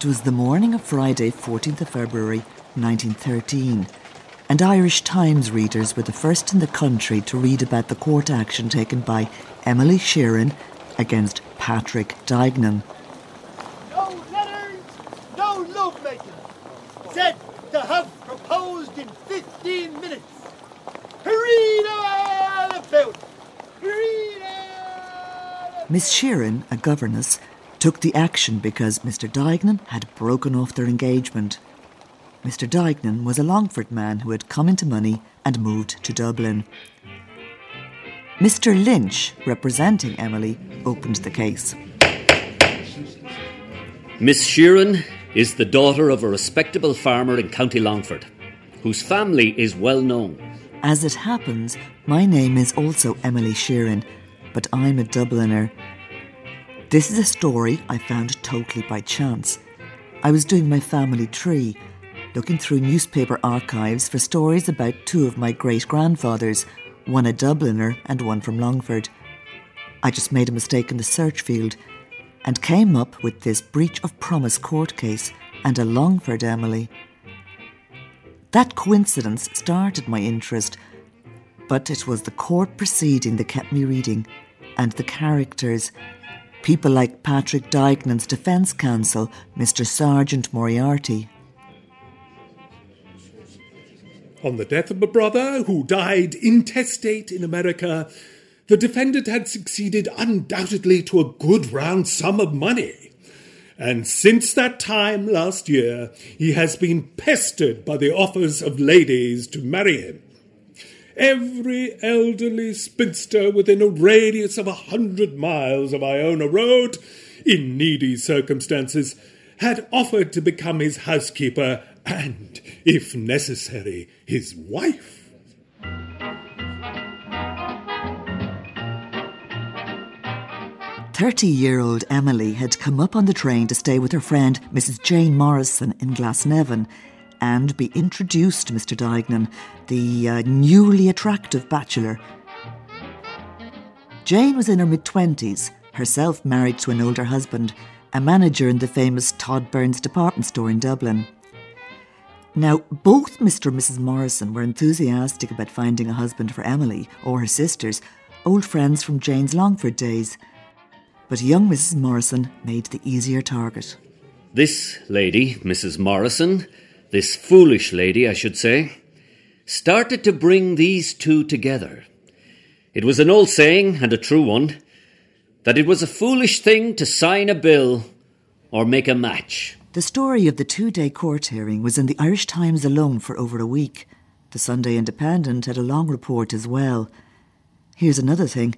It was the morning of Friday, 14th of February 1913, and Irish Times readers were the first in the country to read about the court action taken by Emily Sheeran against Patrick Duignan. No letters, no lovemaking. Said to have proposed in 15 minutes. Read all about it. Read all Miss Sheeran, a governess, took the action because Mr. Duignan had broken off their engagement. Mr. Duignan was a Longford man who had come into money and moved to Dublin. Mr. Lynch, representing Emily, opened the case. Miss Sheeran is the daughter of a respectable farmer in County Longford, whose family is well known. As it happens, my name is also Emily Sheeran, but I'm a Dubliner. This is a story I found totally by chance. I was doing my family tree, looking through newspaper archives for stories about two of my great grandfathers, one a Dubliner and one from Longford. I just made a mistake in the search field and came up with this breach of promise court case and a Longford Emily. That coincidence started my interest, but it was the court proceeding that kept me reading, and the characters. People like Patrick Duignan's defence counsel, Mr. Sergeant Moriarty. On the death of a brother who died intestate in America, the defendant had succeeded undoubtedly to a good round sum of money. And since that time last year, he has been pestered by the offers of ladies to marry him. Every elderly spinster within a radius of a hundred miles of Iona Road, in needy circumstances, had offered to become his housekeeper and, if necessary, his wife. Thirty-year-old Emily had come up on the train to stay with her friend Mrs. Jane Morrison in Glasnevin and be introduced to Mr. Duignan, the uh, newly attractive bachelor. Jane was in her mid twenties, herself married to an older husband, a manager in the famous Todd Burns department store in Dublin. Now, both Mr. and Mrs. Morrison were enthusiastic about finding a husband for Emily or her sisters, old friends from Jane's Longford days. But young Mrs. Morrison made the easier target. This lady, Mrs. Morrison, this foolish lady, I should say, started to bring these two together. It was an old saying, and a true one, that it was a foolish thing to sign a bill or make a match. The story of the two day court hearing was in the Irish Times alone for over a week. The Sunday Independent had a long report as well. Here's another thing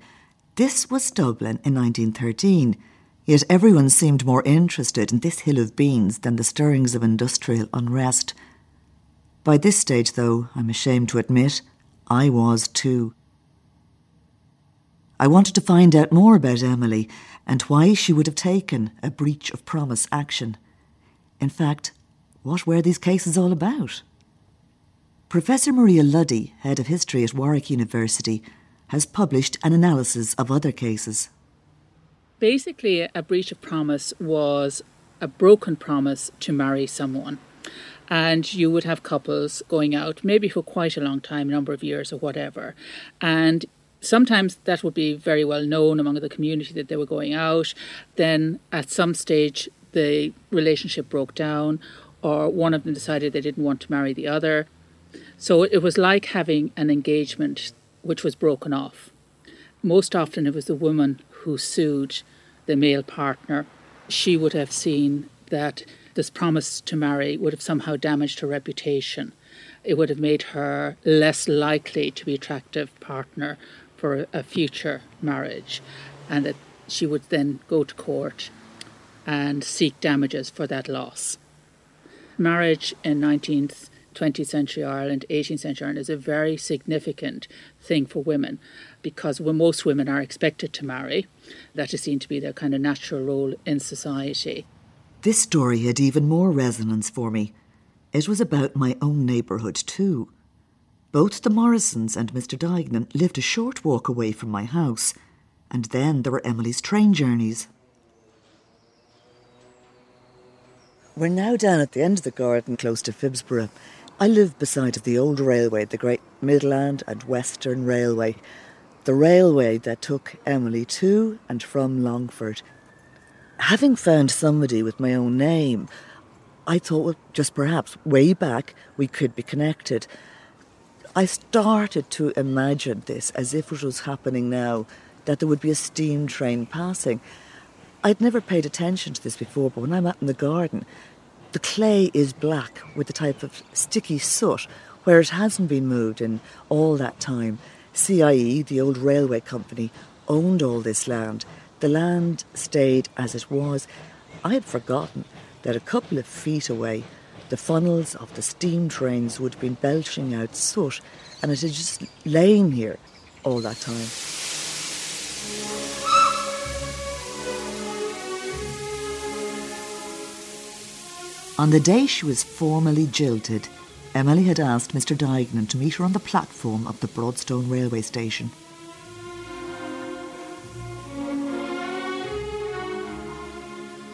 this was Dublin in 1913, yet everyone seemed more interested in this hill of beans than the stirrings of industrial unrest. By this stage, though, I'm ashamed to admit, I was too. I wanted to find out more about Emily and why she would have taken a breach of promise action. In fact, what were these cases all about? Professor Maria Luddy, head of history at Warwick University, has published an analysis of other cases. Basically, a breach of promise was a broken promise to marry someone. And you would have couples going out, maybe for quite a long time, number of years or whatever. And sometimes that would be very well known among the community that they were going out. Then at some stage, the relationship broke down, or one of them decided they didn't want to marry the other. So it was like having an engagement which was broken off. Most often it was the woman who sued the male partner. She would have seen that this promise to marry would have somehow damaged her reputation. It would have made her less likely to be attractive partner for a future marriage, and that she would then go to court and seek damages for that loss. Marriage in 19th, 20th century Ireland, 18th century Ireland is a very significant thing for women because most women are expected to marry, that is seen to be their kind of natural role in society. This story had even more resonance for me. It was about my own neighbourhood, too. Both the Morrisons and Mr. Duignan lived a short walk away from my house, and then there were Emily's train journeys. We're now down at the end of the garden close to Phibsborough. I live beside the old railway, the Great Midland and Western Railway, the railway that took Emily to and from Longford. Having found somebody with my own name, I thought, well, just perhaps way back we could be connected. I started to imagine this as if it was happening now, that there would be a steam train passing. I'd never paid attention to this before, but when I'm out in the garden, the clay is black with a type of sticky soot where it hasn't been moved in all that time. CIE, the old railway company, owned all this land. The land stayed as it was. I had forgotten that a couple of feet away, the funnels of the steam trains would have been belching out soot, and it had just lain here all that time. On the day she was formally jilted, Emily had asked Mr. Duignan to meet her on the platform of the Broadstone railway station.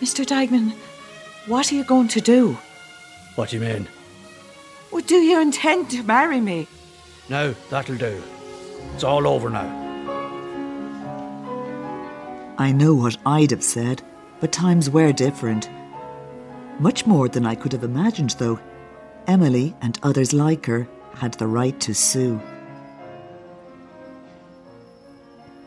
Mr. Duignan, what are you going to do? What do you mean? Well, do you intend to marry me? No, that'll do. It's all over now. I know what I'd have said, but times were different. Much more than I could have imagined, though. Emily and others like her had the right to sue.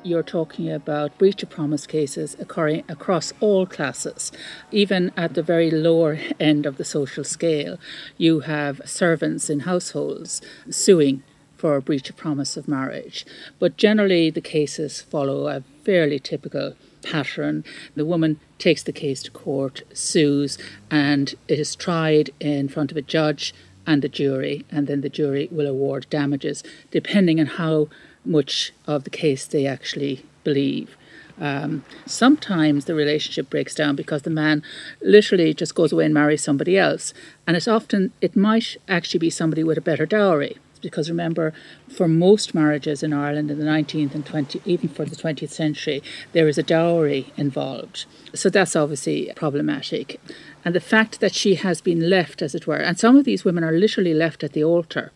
You're talking about breach of promise cases occurring across all classes, even at the very lower end of the social scale. You have servants in households suing for a breach of promise of marriage. But generally, the cases follow a fairly typical pattern. The woman takes the case to court, sues, and it is tried in front of a judge and a jury, and then the jury will award damages depending on how much of the case they actually believe. Um, sometimes the relationship breaks down because the man literally just goes away and marries somebody else, and it's often it might actually be somebody with a better dowry. Because remember, for most marriages in Ireland in the 19th and 20th, even for the 20th century, there is a dowry involved. So that's obviously problematic. And the fact that she has been left, as it were, and some of these women are literally left at the altar,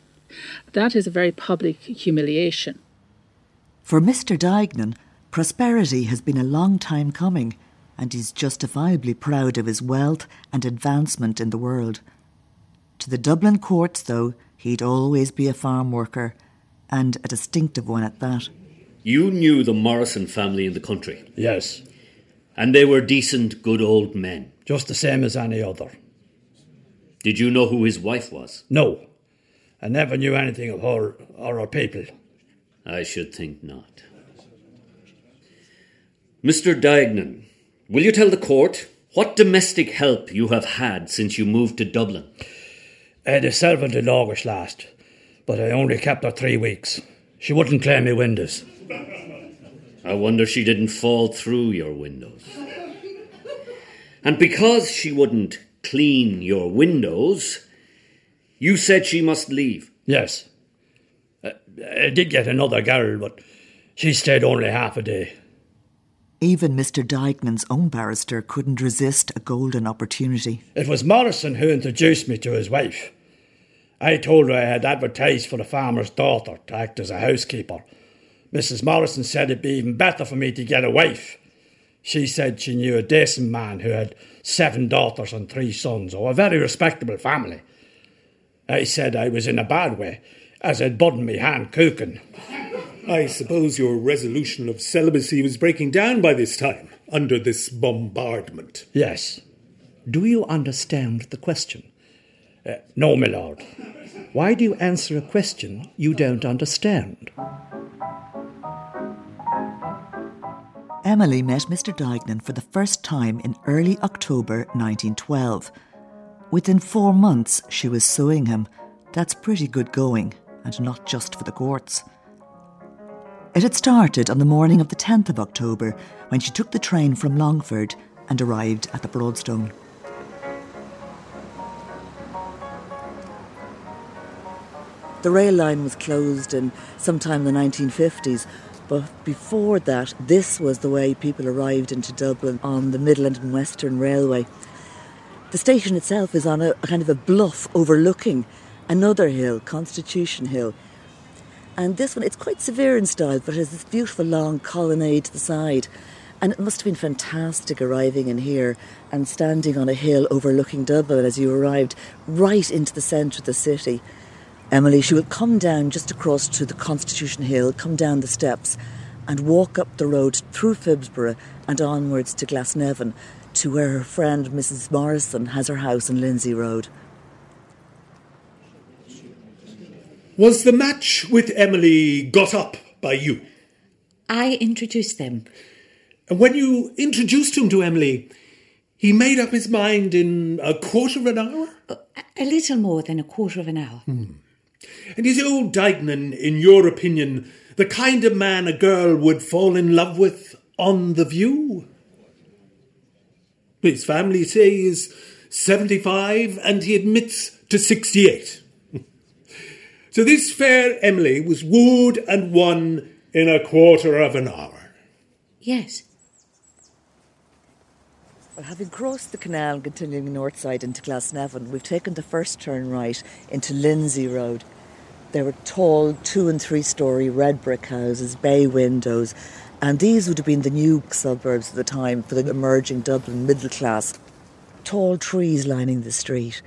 that is a very public humiliation. For Mr. Duignan, prosperity has been a long time coming, and he's justifiably proud of his wealth and advancement in the world. To the Dublin courts, though, he'd always be a farm worker, and a distinctive one at that. You knew the Morrison family in the country, Yes, and they were decent, good old men. just the same as any other. Did you know who his wife was? No, I never knew anything of her or her people. I should think not. Mr. Duignan, will you tell the court what domestic help you have had since you moved to Dublin? I had a servant in August last, but I only kept her three weeks. She wouldn't clean me windows. I wonder she didn't fall through your windows. And because she wouldn't clean your windows, you said she must leave. Yes. I, I did get another girl, but she stayed only half a day. Even Mr. Duignan's own barrister couldn't resist a golden opportunity. It was Morrison who introduced me to his wife. I told her I had advertised for the farmer's daughter to act as a housekeeper. Mrs. Morrison said it'd be even better for me to get a wife. She said she knew a decent man who had seven daughters and three sons, or a very respectable family. I said I was in a bad way, as I'd burdened me hand cooking. I suppose your resolution of celibacy was breaking down by this time, under this bombardment. Yes. Do you understand the question? Uh, no, my lord. Why do you answer a question you don't understand? Emily met Mr. Duignan for the first time in early October 1912. Within four months, she was suing him. That's pretty good going, and not just for the courts. It had started on the morning of the 10th of October when she took the train from Longford and arrived at the Broadstone. The rail line was closed in sometime in the 1950s, but before that, this was the way people arrived into Dublin on the Midland and Western Railway. The station itself is on a, a kind of a bluff overlooking another hill, Constitution Hill. And this one, it's quite severe in style, but it has this beautiful long colonnade to the side. And it must have been fantastic arriving in here and standing on a hill overlooking Dublin as you arrived right into the centre of the city. Emily, she will come down just across to the Constitution Hill, come down the steps, and walk up the road through Phibsborough and onwards to Glasnevin to where her friend Mrs. Morrison has her house in Lindsay Road. Was the match with Emily got up by you? I introduced them. And when you introduced him to Emily, he made up his mind in a quarter of an hour? A little more than a quarter of an hour. Hmm. And is old Duignan, in your opinion, the kind of man a girl would fall in love with on the view? His family say he's 75 and he admits to 68. so this fair Emily was wooed and won in a quarter of an hour. Yes. Well, having crossed the canal and continuing north side into Glasnevin, we've taken the first turn right into Lindsay Road. There were tall two and three story red brick houses, bay windows, and these would have been the new suburbs of the time for the emerging Dublin middle class. Tall trees lining the street.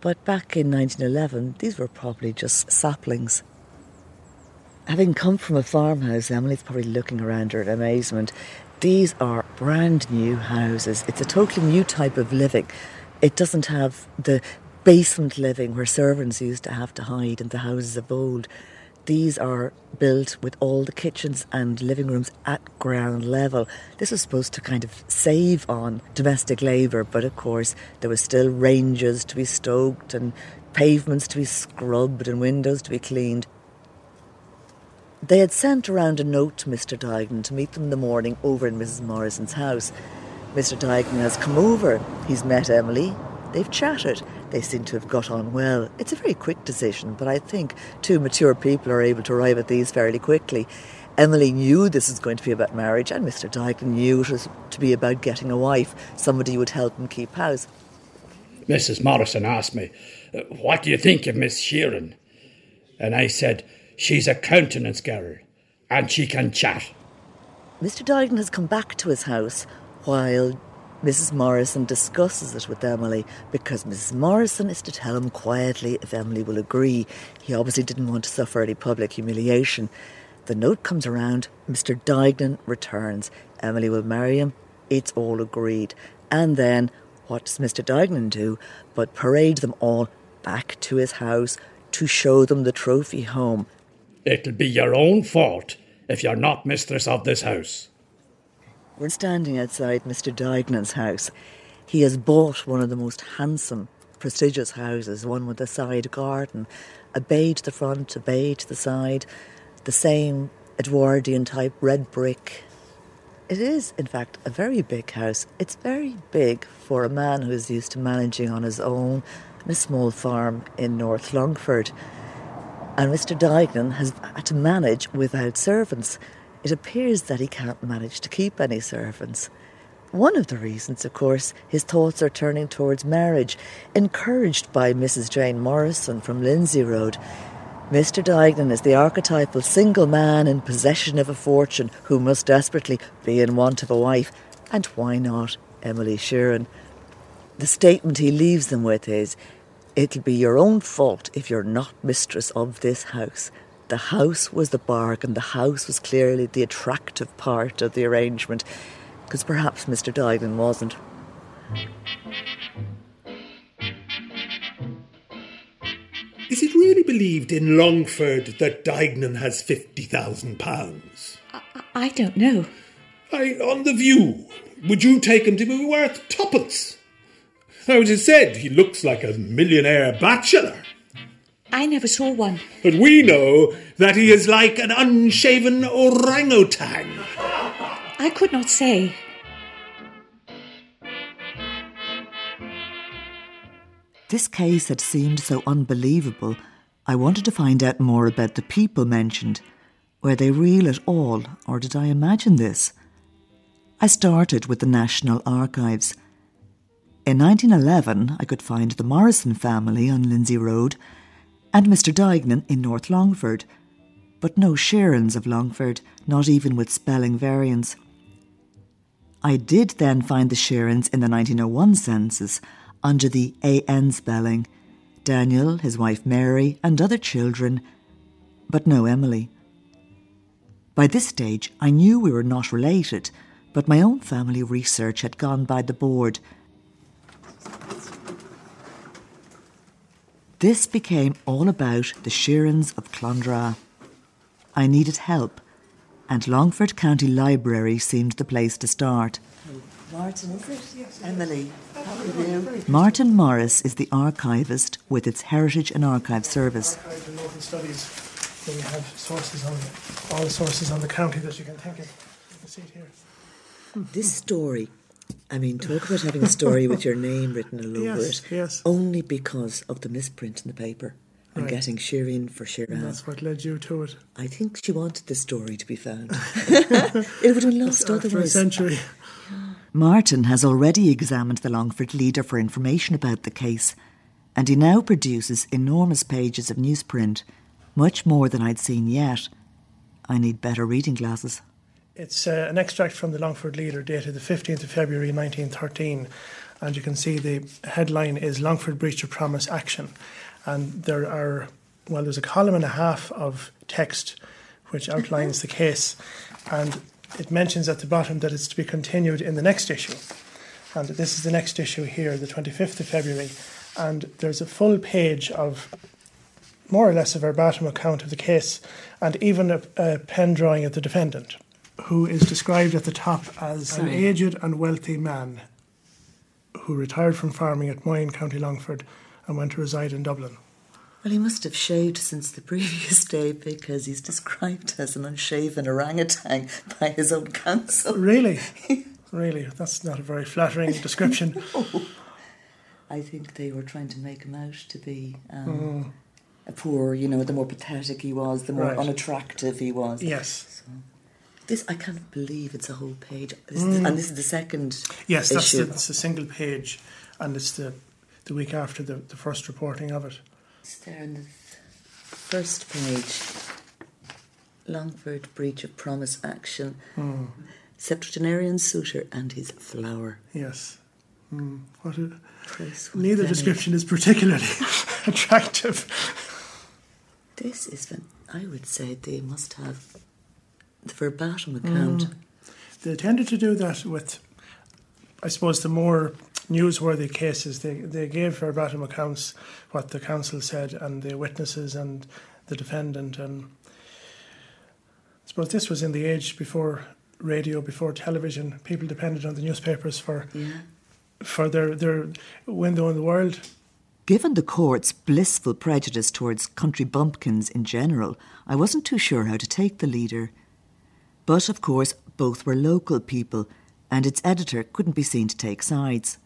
But back in 1911, these were probably just saplings. Having come from a farmhouse, Emily's probably looking around her in amazement. These are brand new houses. It's a totally new type of living. It doesn't have the basement living where servants used to have to hide in the houses of old. These are built with all the kitchens and living rooms at ground level. This was supposed to kind of save on domestic labour, but of course there were still ranges to be stoked and pavements to be scrubbed and windows to be cleaned. They had sent around a note to Mr. Duignan to meet them in the morning over in Mrs. Morrison's house. Mr. Duignan has come over. He's met Emily. They've chatted. They seem to have got on well. It's a very quick decision, but I think two mature people are able to arrive at these fairly quickly. Emily knew this was going to be about marriage, and Mr. Duignan knew it was to be about getting a wife, somebody who would help him keep house. Mrs. Morrison asked me, uh, What do you think of Miss Sheeran? And I said, She's a countenance girl, and she can chat. Mr. Duignan has come back to his house while Mrs. Morrison discusses it with Emily because Mrs. Morrison is to tell him quietly if Emily will agree. He obviously didn't want to suffer any public humiliation. The note comes around, Mr. Duignan returns. Emily will marry him. It's all agreed. And then, what does Mr. Duignan do but parade them all back to his house to show them the trophy home? It'll be your own fault if you're not mistress of this house. We're standing outside Mr. Duignan's house. He has bought one of the most handsome, prestigious houses, one with a side garden, a bay to the front, a bay to the side, the same Edwardian type red brick. It is, in fact, a very big house. It's very big for a man who is used to managing on his own on a small farm in North Longford. And Mr. Duignan has had to manage without servants it appears that he can't manage to keep any servants. One of the reasons, of course, his thoughts are turning towards marriage, encouraged by Mrs. Jane Morrison from Lindsay Road. Mr. Duignan is the archetypal single man in possession of a fortune who must desperately be in want of a wife. And why not Emily Sheeran? The statement he leaves them with is It'll be your own fault if you're not mistress of this house. The house was the bargain, the house was clearly the attractive part of the arrangement, because perhaps Mr. Duignan wasn't. Is it really believed in Longford that Duignan has £50,000? I, I don't know. I, on the view, would you take him to be worth twopence? Now, it is said he looks like a millionaire bachelor. I never saw one. But we know that he is like an unshaven orangutan. I could not say. This case had seemed so unbelievable, I wanted to find out more about the people mentioned. Were they real at all, or did I imagine this? I started with the National Archives. In 1911, I could find the Morrison family on Lindsay Road and Mr. Duignan in North Longford, but no Sheerans of Longford, not even with spelling variants. I did then find the Sheerans in the 1901 census under the AN spelling Daniel, his wife Mary, and other children, but no Emily. By this stage, I knew we were not related, but my own family research had gone by the board. This became all about the Sheerans of Clondra. I needed help, and Longford County Library seemed the place to start. Martin, is it? Yes, Emily. Martin Morris is the archivist with its Heritage and Archive Service. Archive and local studies, where we have sources on all the sources on the county that you can think of. You can see it here. This story, I mean, talk about having a story with your name written all over Yes, it, yes. only because of the misprint in the paper and Right. getting Shireen for And that's what led you to it. I think she wanted the story to be found. it would have been lost After a otherwise. century. Martin has already examined the Longford Leader for information about the case, and he now produces enormous pages of newsprint, much more than I'd seen yet. I need better reading glasses. It's uh, an extract from the Longford Leader dated the 15th of February 1913. And you can see the headline is Longford Breach of Promise Action. And there are, well, there's a column and a half of text which outlines the case. And it mentions at the bottom that it's to be continued in the next issue. And this is the next issue here, the 25th of February. And there's a full page of more or less a verbatim account of the case and even a, a pen drawing of the defendant, who is described at the top as an aged and wealthy man who retired from farming at Moyne, County Longford, and went to reside in Dublin. Well, he must have shaved since the previous day because he's described as an unshaven orangutan by his own counsel. Really? really? That's not a very flattering description. I think they were trying to make him out to be um, a poor, you know, the more pathetic he was, the more Right. unattractive he was. Yes. This, I can't believe it's a whole page. This is, and this is the second Yes, that's the, it's a single page, and it's the, the week after the, the first reporting of it. It's there in the first page. Longford breach of promise action. Hmm. Septuagenarian suitor and his flower. Yes. Mm. What a, neither penny. description is particularly attractive. This is, I would say they must have the verbatim account. Mm. They tended to do that with, I suppose, the more newsworthy cases. They they gave verbatim accounts what the counsel said and the witnesses and the defendant. And I suppose this was in the age before radio, before television. People depended on the newspapers for Yeah. for their their window in the world. Given the court's blissful prejudice towards country bumpkins in general, I wasn't too sure how to take the leader. But of course, both were local people, and its editor couldn't be seen to take sides.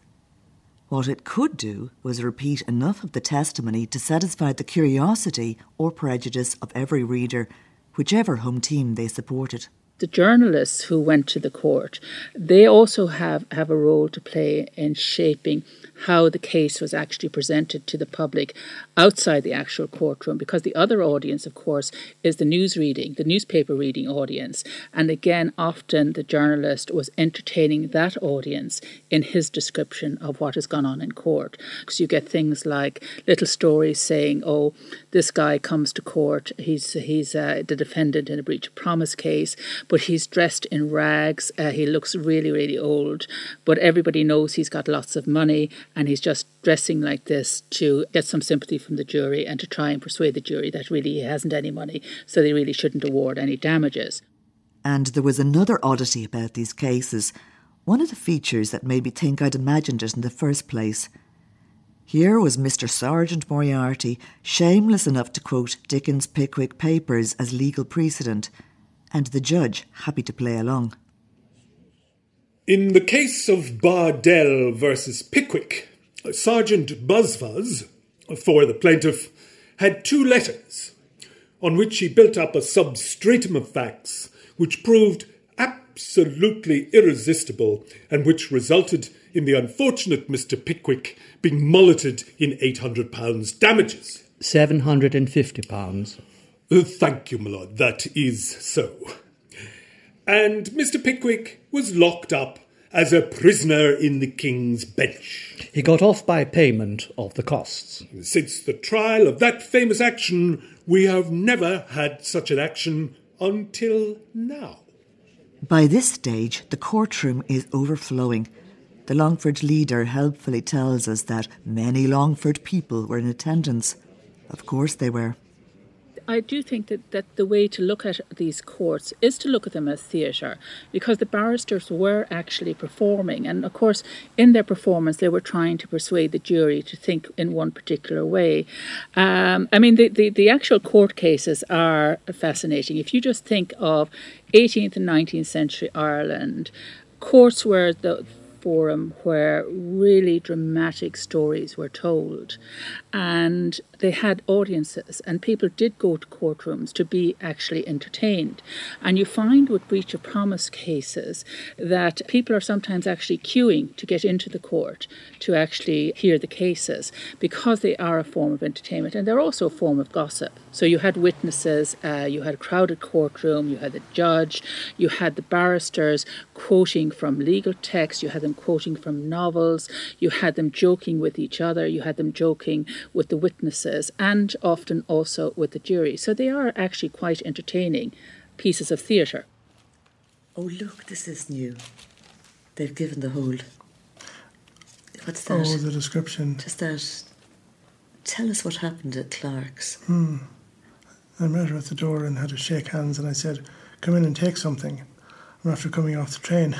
What it could do was repeat enough of the testimony to satisfy the curiosity or prejudice of every reader, whichever home team they supported. the journalists who went to the court, they also have, have a role to play in shaping how the case was actually presented to the public outside the actual courtroom because the other audience of course is the news reading the newspaper reading audience. And again often the journalist was entertaining that audience in his description of what has gone on in court. Because you get things like little stories saying oh this guy comes to court. He's he's uh, the defendant in a breach of promise case but he's dressed in rags. Uh, he looks really really old but everybody knows he's got lots of money and he's just dressing like this to get some sympathy from the jury and to try and persuade the jury that really he hasn't any money so they really shouldn't award any damages And there was another oddity about these cases, one of the features that made me think I'd imagined it in the first place. Here was Mr. Sergeant Moriarty, shameless enough to quote Dickens' Pickwick Papers as legal precedent, and the judge happy to play along. In the case of Bardell versus Pickwick, Sergeant Buzfuz, for the plaintiff, had two letters on which he built up a substratum of facts which proved absolutely irresistible and which resulted in the unfortunate Mr. Pickwick being mulcted in £800 damages. £750. Uh, thank you, my lord. That is so. And Mr. Pickwick was locked up as a prisoner in the King's Bench. He got off by payment of the costs. Since the trial of that famous action, we have never had such an action until now. By this stage, the courtroom is overflowing. The Longford leader helpfully tells us that many Longford people were in attendance. Of course they were. I do think that, that the way to look at these courts is to look at them as theatre because the barristers were actually performing. And of course, in their performance, they were trying to persuade the jury to think in one particular way. Um, I mean, the, the, the actual court cases are fascinating. If you just think of 18th and 19th century Ireland, courts were the forum where really dramatic stories were told. And they had audiences, and people did go to courtrooms to be actually entertained. And you find with breach of promise cases that people are sometimes actually queuing to get into the court to actually hear the cases because they are a form of entertainment and they're also a form of gossip. So you had witnesses, uh, you had a crowded courtroom, you had the judge, you had the barristers quoting from legal text, you had them quoting from novels, you had them joking with each other, you had them joking with the witnesses, and often also with the jury. So they are actually quite entertaining pieces of theatre. Oh, look, this is new. They've given the whole. What's that? Oh, the description. Just that. Tell us what happened at Clark's. Hmm. I met her at the door and had to shake hands, and I said, Come in and take something. I'm after coming off the train.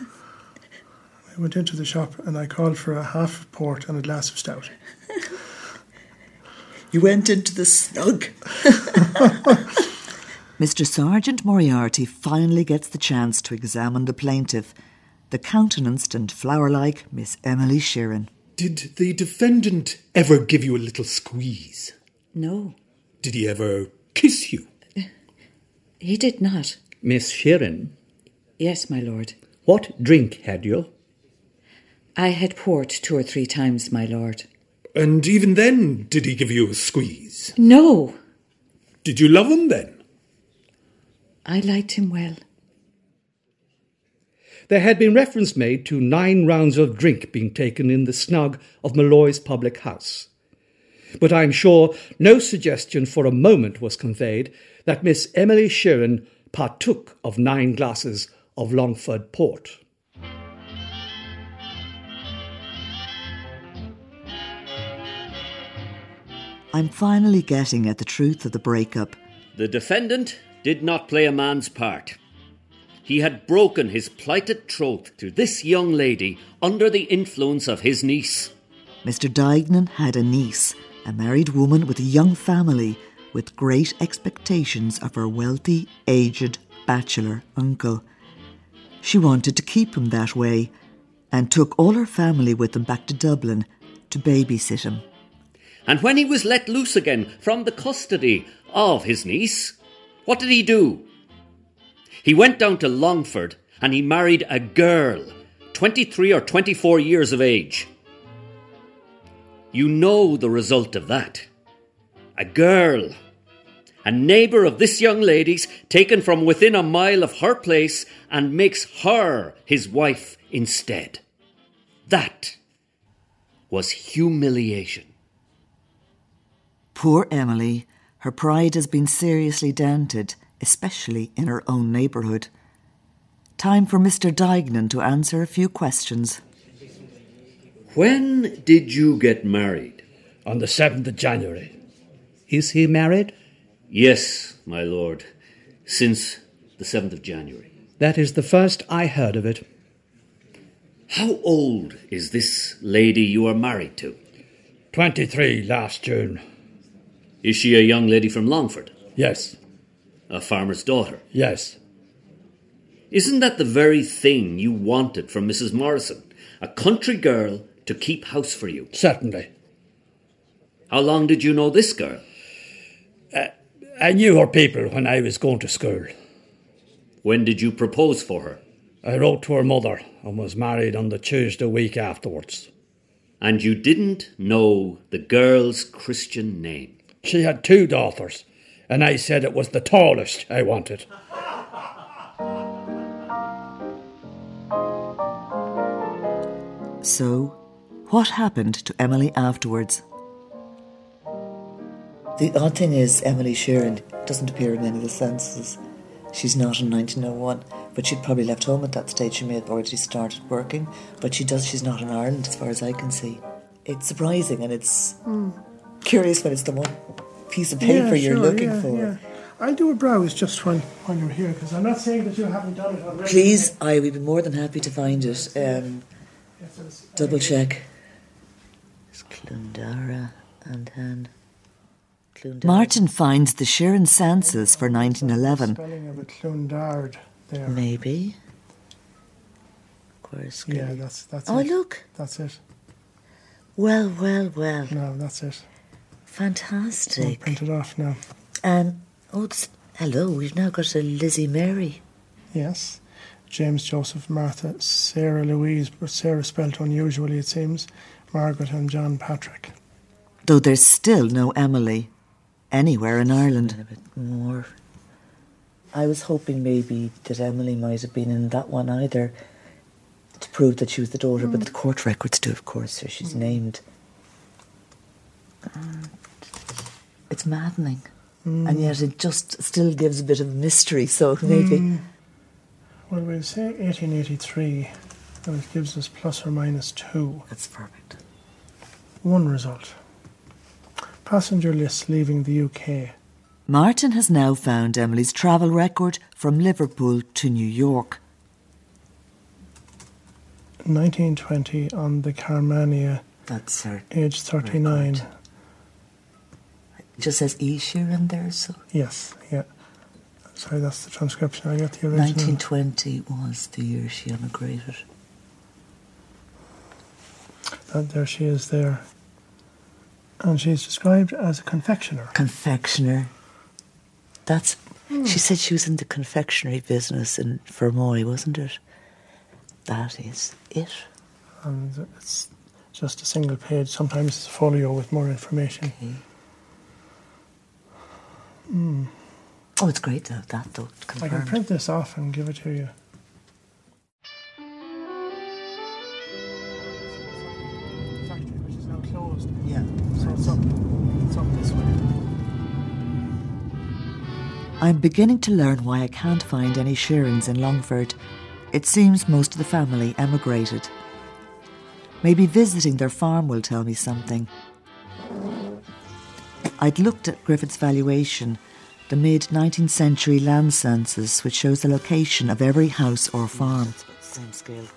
I went into the shop and I called for a half port and a glass of stout. You went into the snug. Mr. Sergeant Moriarty finally gets the chance to examine the plaintiff, the countenanced and flower like Miss Emily Sheeran. Did the defendant ever give you a little squeeze? No, Did he ever kiss you? he did not. Miss Sheeran, Yes, my lord. what drink had you? I had port two or three times, my lord. And even then, did he give you a squeeze? No, Did you love him then? I liked him well. There had been reference made to nine rounds of drink being taken in the snug of Malloy's public house. But I am sure no suggestion for a moment was conveyed that Miss Emily Sheeran partook of nine glasses of Longford port. I'm finally getting at the truth of the breakup. The defendant did not play a man's part. He had broken his plighted troth to this young lady under the influence of his niece. Mr. Duignan had a niece, a married woman with a young family, with great expectations of her wealthy, aged bachelor uncle. She wanted to keep him that way and took all her family with them back to Dublin to babysit him. And when he was let loose again from the custody of his niece, what did he do? He went down to Longford and he married a girl, 23 or 24 years of age. You know the result of that. A girl, a neighbour of this young lady's, taken from within a mile of her place and makes her his wife instead. That was humiliation. Poor Emily, her pride has been seriously dented, especially in her own neighbourhood. Time for Mr. Duignan to answer a few questions. When did you get married? On the 7th of January. Is he married? Yes, my lord, since the 7th of January. That is the first I heard of it. How old is this lady you are married to? 23 last June. Is she a young lady from Longford? Yes, A farmer's daughter? yes. Isn't that the very thing you wanted from Mrs. Morrison? A country girl to keep house for you. Certainly. How long did you know this girl? Uh, I knew her people when I was going to school. When did you propose for her? I wrote to her mother and was married on the Tuesday week afterwards. And you didn't know the girl's Christian name? She had two daughters, and I said it was the tallest I wanted. So, what happened to Emily afterwards? The odd thing is, Emily Sheeran doesn't appear in any of the censuses. She's not in 1901, but she'd probably left home at that stage. She may have already started working, but she does. She's not in Ireland, as far as I can see. It's surprising, and it's mm. Curious when it's the one piece of paper yeah, you're looking yeah, for. Yeah. I'll do a browse just when, when you're here, because I'm not saying that you haven't done it already. Please, I would be more than happy to find it. Um, double check. It's Clondara and then. Martin finds the Sheeran census for 1911. Spelling of it, Clondard there. Maybe. Yeah, that's that's Oh, it. look. That's it. Well, well, well. No, that's it. Fantastic. I'll print it off now. Um, oh, it's, hello, we've now got a Lizzie Mary. Yes. James, Joseph, Martha, Sarah Louise, but Sarah spelt unusually, it seems, Margaret and John Patrick. Though there's still no Emily anywhere in Ireland. A bit more. I was hoping maybe that Emily might have been in that one either to prove that she was the daughter, mm. but the court records do, of course, so she's mm. named. And it's maddening. Mm. And yet it just still gives a bit of mystery, so maybe. Well, we'll say 1883, and it gives us plus or minus two. That's perfect. One result. Passenger list leaving the UK. Martin has now found Emily's travel record from Liverpool to New York. 1920 on the Carmania. That's her. Age 39. Record. It just says E. Sheeran there, so. Yes, yeah. Sorry, that's the transcription. I got the original. 1920 was the year she emigrated. And there she is there and she's described as a confectioner. Confectioner. That's. Mm. She said she was in the confectionery business in Fermoy, wasn't it? That is it. And it's just a single page. Sometimes it's a folio with more information. Okay. Mm. Oh, it's great to have that, though. I can print this off and give it to you. Yeah. So it's up, it's up this way. I'm beginning to learn why I can't find any Sheerans in Longford. It seems most of the family emigrated. Maybe visiting their farm will tell me something. I'd looked at Griffith's valuation, the mid 19th century land census, which shows the location of every house or farm. Same scale.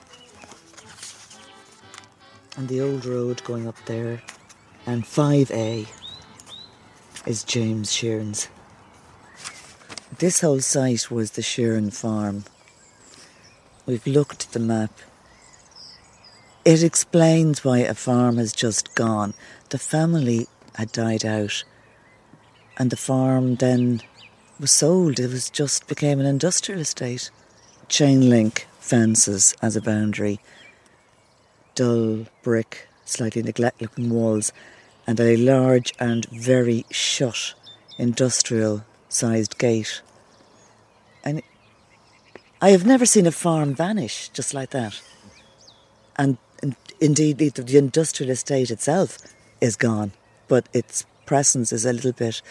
And the old road going up there, and 5A is James Sheeran's. This whole site was the Sheeran farm. We've looked at the map. It explains why a farm has just gone. The family had died out, and the farm then was sold. It was just became an industrial estate. Chain link fences as a boundary, dull brick, slightly neglect looking walls, and a large and very shut industrial sized gate. And I have never seen a farm vanish just like that. And, indeed, the industrial estate itself is gone, but its presence is a little bit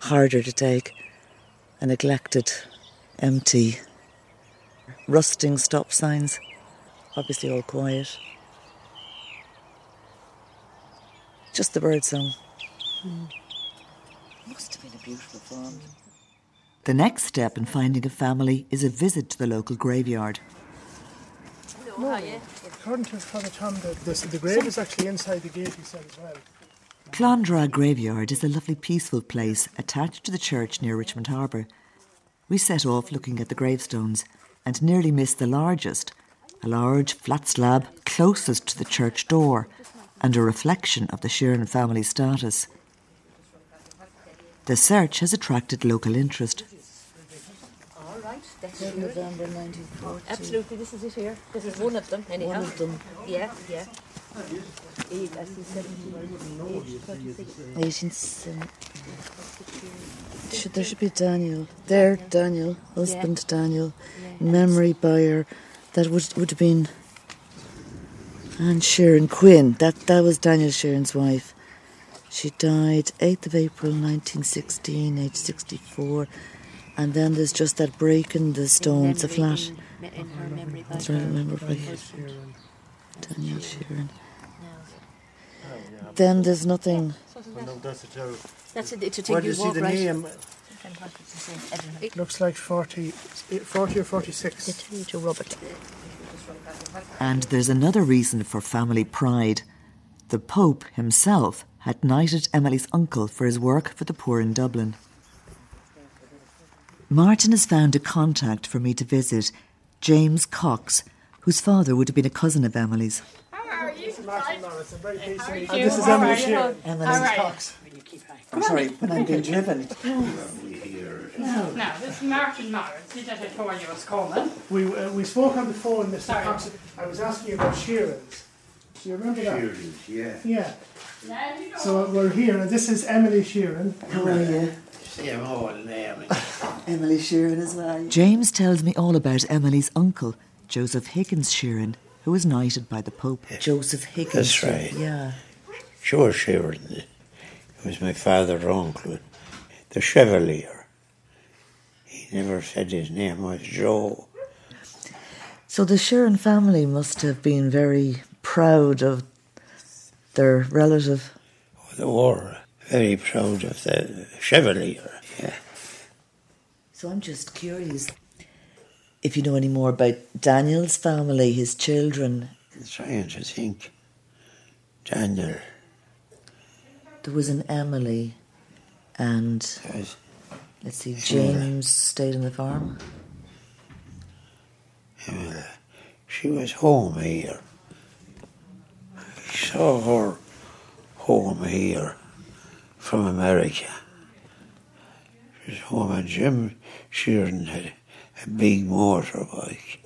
harder to take. A neglected, empty, rusting stop signs, obviously all quiet. Just the bird song. Mm. Must have been a beautiful farm. The next step in finding a family is a visit to the local graveyard. No, according to Father Tom, the, the, the grave is actually inside the gate, he said as well. Clondra Graveyard is a lovely peaceful place attached to the church near Richmond Harbour. We set off looking at the gravestones and nearly missed the largest, a large flat slab closest to the church door, and a reflection of the Sheeran family status. The search has attracted local interest. That's November 1940. Absolutely, this is it here. This is one of them, anyhow. One of them. Yeah, yeah. Eight, I see 17, 1870. Should, there should be Daniel. There, Daniel. Husband Daniel. Memory buyer. That would would have been Anne Sharon Quinn. That that was Daniel Sheeran's wife. She died 8th of April 1916, age 64. And then there's just that break in the stone. It's a flat. In, in her memory by That's right, I remember right. Daniel Sheeran. Then there's nothing. That's a terrible. That's it, it's a thing Where do you you see walk the right. name? And what does it. It looks like 40, 40 or 46. They tell you to rub it. And there's another reason for family pride. The Pope himself had knighted Emily's uncle for his work for the poor in Dublin. Martin has found a contact for me to visit, James Cox, whose father would have been a cousin of Emily's. Martin Norris, I'm very pleased to meet you. are This is Emily are you? Sheeran. Emily Cox. I'm sorry, when I'm being driven. Now, this is Martin Morris. He just told you was coming. We, uh, we spoke on the phone, Mr. Sorry. Cox. I was asking you about Sheerans. Do you remember that? Sheerans, yeah. Yeah. Now you know. So we're here, and this is Emily Sheeran. How are you? Same old name. Emily Sheeran as well. James tells me all about Emily's uncle, Joseph Higgins Sheeran, who was knighted by the Pope. Joseph Higgins. That's right. Yeah. George Sheeran. He was my father's uncle, the Chevalier. He never said his name was Joe. So the Sheeran family must have been very proud of their relative. They were very proud of the Chevalier. Yeah. So I'm just curious if you know any more about Daniel's family, his children. I'm trying to think. Daniel, There was an Emily, and let's see, James stayed on the farm. well, she was home here. I saw her home here from America. She was home and Jim Sheeran had a big motorbike.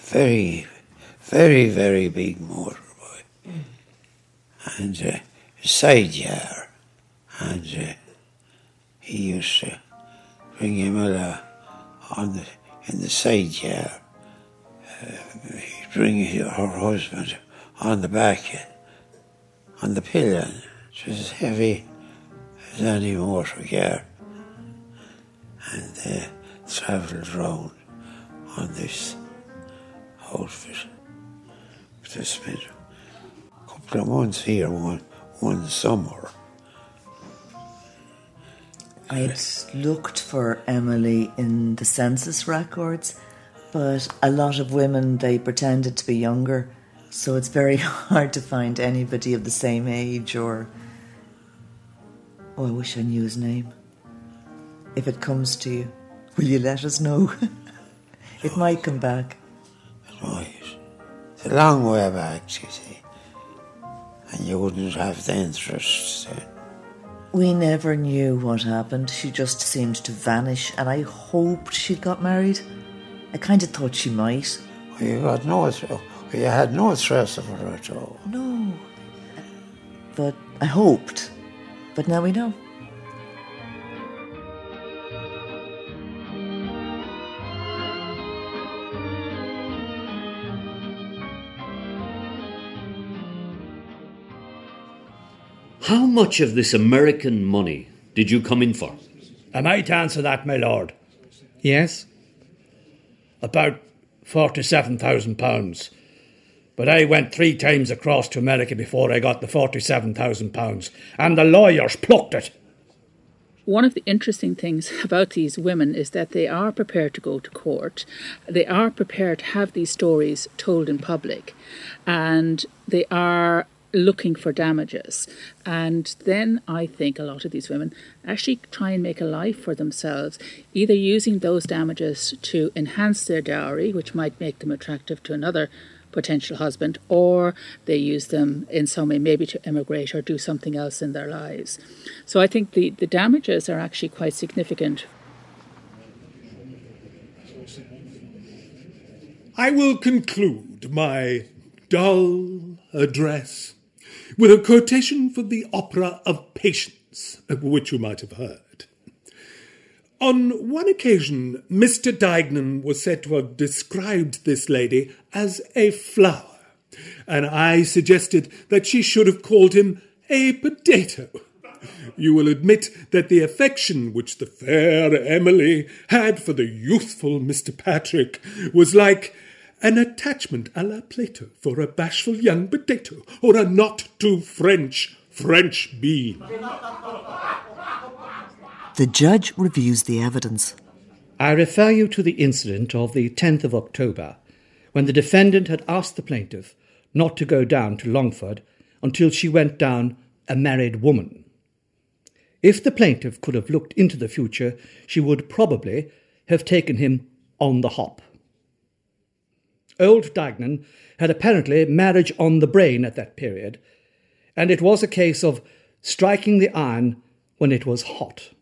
Very, very, very big motorbike. And uh, a side yard. And uh, he used to bring him a on the in the side yard. Uh, he'd bring her husband on the back, on the pillion. It was heavy any motor car. And they travelled round on this outfit. They spent a couple of months here one, one summer. I'd looked for Emily in the census records, but a lot of women they pretended to be younger, so it's very hard to find anybody of the same age or. Oh, I wish I knew his name. If it comes to you, will you let us know? it might come back. Right. It's a long way back, you see. And you wouldn't have the interest then. We never knew what happened. She just seemed to vanish, and I hoped she'd got married. I kind of thought she might. Well, you got no, you had no stress of her at all. No. But I hoped. But now we know. How much of this American money did you come in for? Am I to answer that, my lord? Yes? About forty-seven thousand pounds. But I went three times across to America before I got the forty-seven thousand pounds, and the lawyers plucked it. One of the interesting things about these women is that they are prepared to go to court. They are prepared to have these stories told in public. And they are looking for damages. And then I think a lot of these women actually try and make a life for themselves, either using those damages to enhance their dowry, which might make them attractive to another potential husband, or they use them in some way maybe to emigrate or do something else in their lives. So I think the, the damages are actually quite significant. I will conclude my dull address with a quotation from the opera of Patience, which you might have heard. On one occasion, Mr. Duignan was said to have described this lady as a flower, and I suggested that she should have called him a potato. You will admit that the affection which the fair Emily had for the youthful Mr. Patrick was like an attachment a la Plato for a bashful young potato, or a not too French French bean. The judge reviews the evidence. I refer you to the incident of the 10th of October, when the defendant had asked the plaintiff not to go down to Longford until she went down a married woman. If the plaintiff could have looked into the future, she would probably have taken him on the hop. Old Duignan had apparently marriage on the brain at that period, and it was a case of striking the iron when it was hot.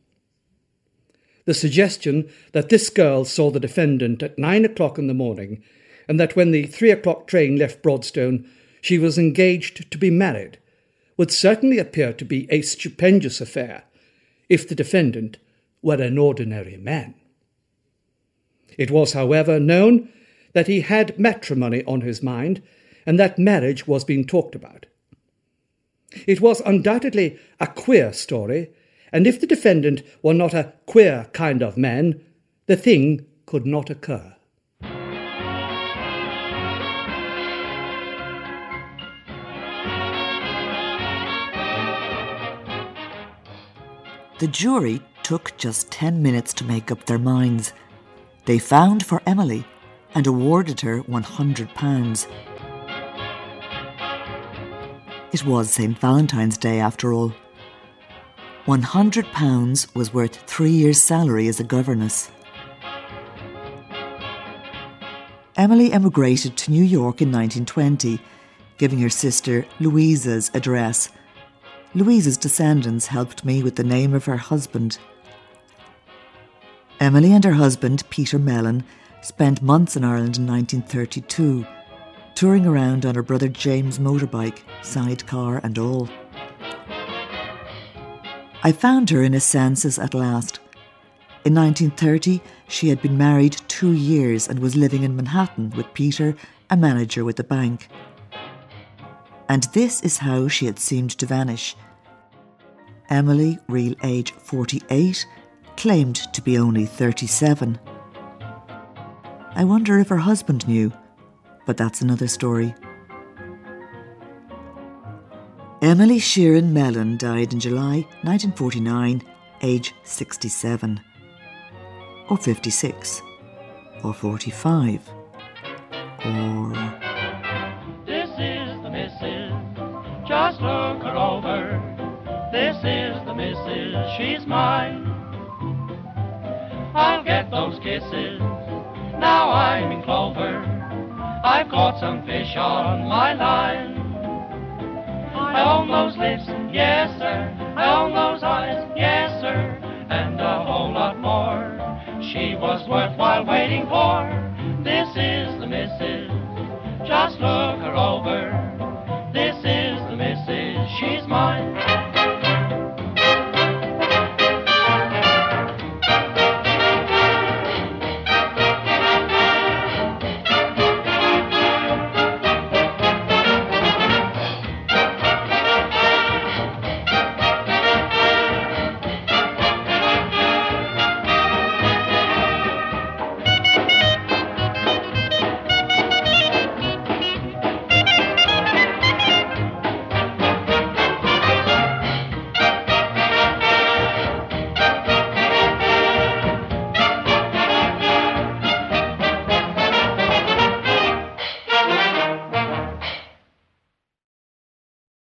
The suggestion that this girl saw the defendant at nine o'clock in the morning, and that when the three o'clock train left Broadstone, she was engaged to be married, would certainly appear to be a stupendous affair if the defendant were an ordinary man. It was, however, known that he had matrimony on his mind and that marriage was being talked about. It was undoubtedly a queer story, and if the defendant were not a queer kind of man, the thing could not occur. The jury took just 10 minutes to make up their minds. They found for Emily and awarded her £100. It was St. Valentine's Day after all. £100 was worth three years' salary as a governess. Emily emigrated to New York in 1920, giving her sister Louisa's address. Louisa's descendants helped me with the name of her husband. Emily and her husband, Peter Mellon, spent months in Ireland in 1932, touring around on her brother James' motorbike, sidecar and all. I found her in a census at last. In 1930, she had been married two years and was living in Manhattan with Peter, a manager with the bank. And this is how she had seemed to vanish. Emily, real age 48, claimed to be only 37. I wonder if her husband knew, but that's another story. Emily Sheeran Mellon died in July 1949, age 67, or 56, or 45, or. This is the missus, just look her over. This is the missus, she's mine. I'll get those kisses, now I'm in clover. I've caught some fish on my line. I own those lips, yes sir. I own those eyes, yes sir. And a whole lot more. She was worthwhile waiting for. This is the missus. Just look her over.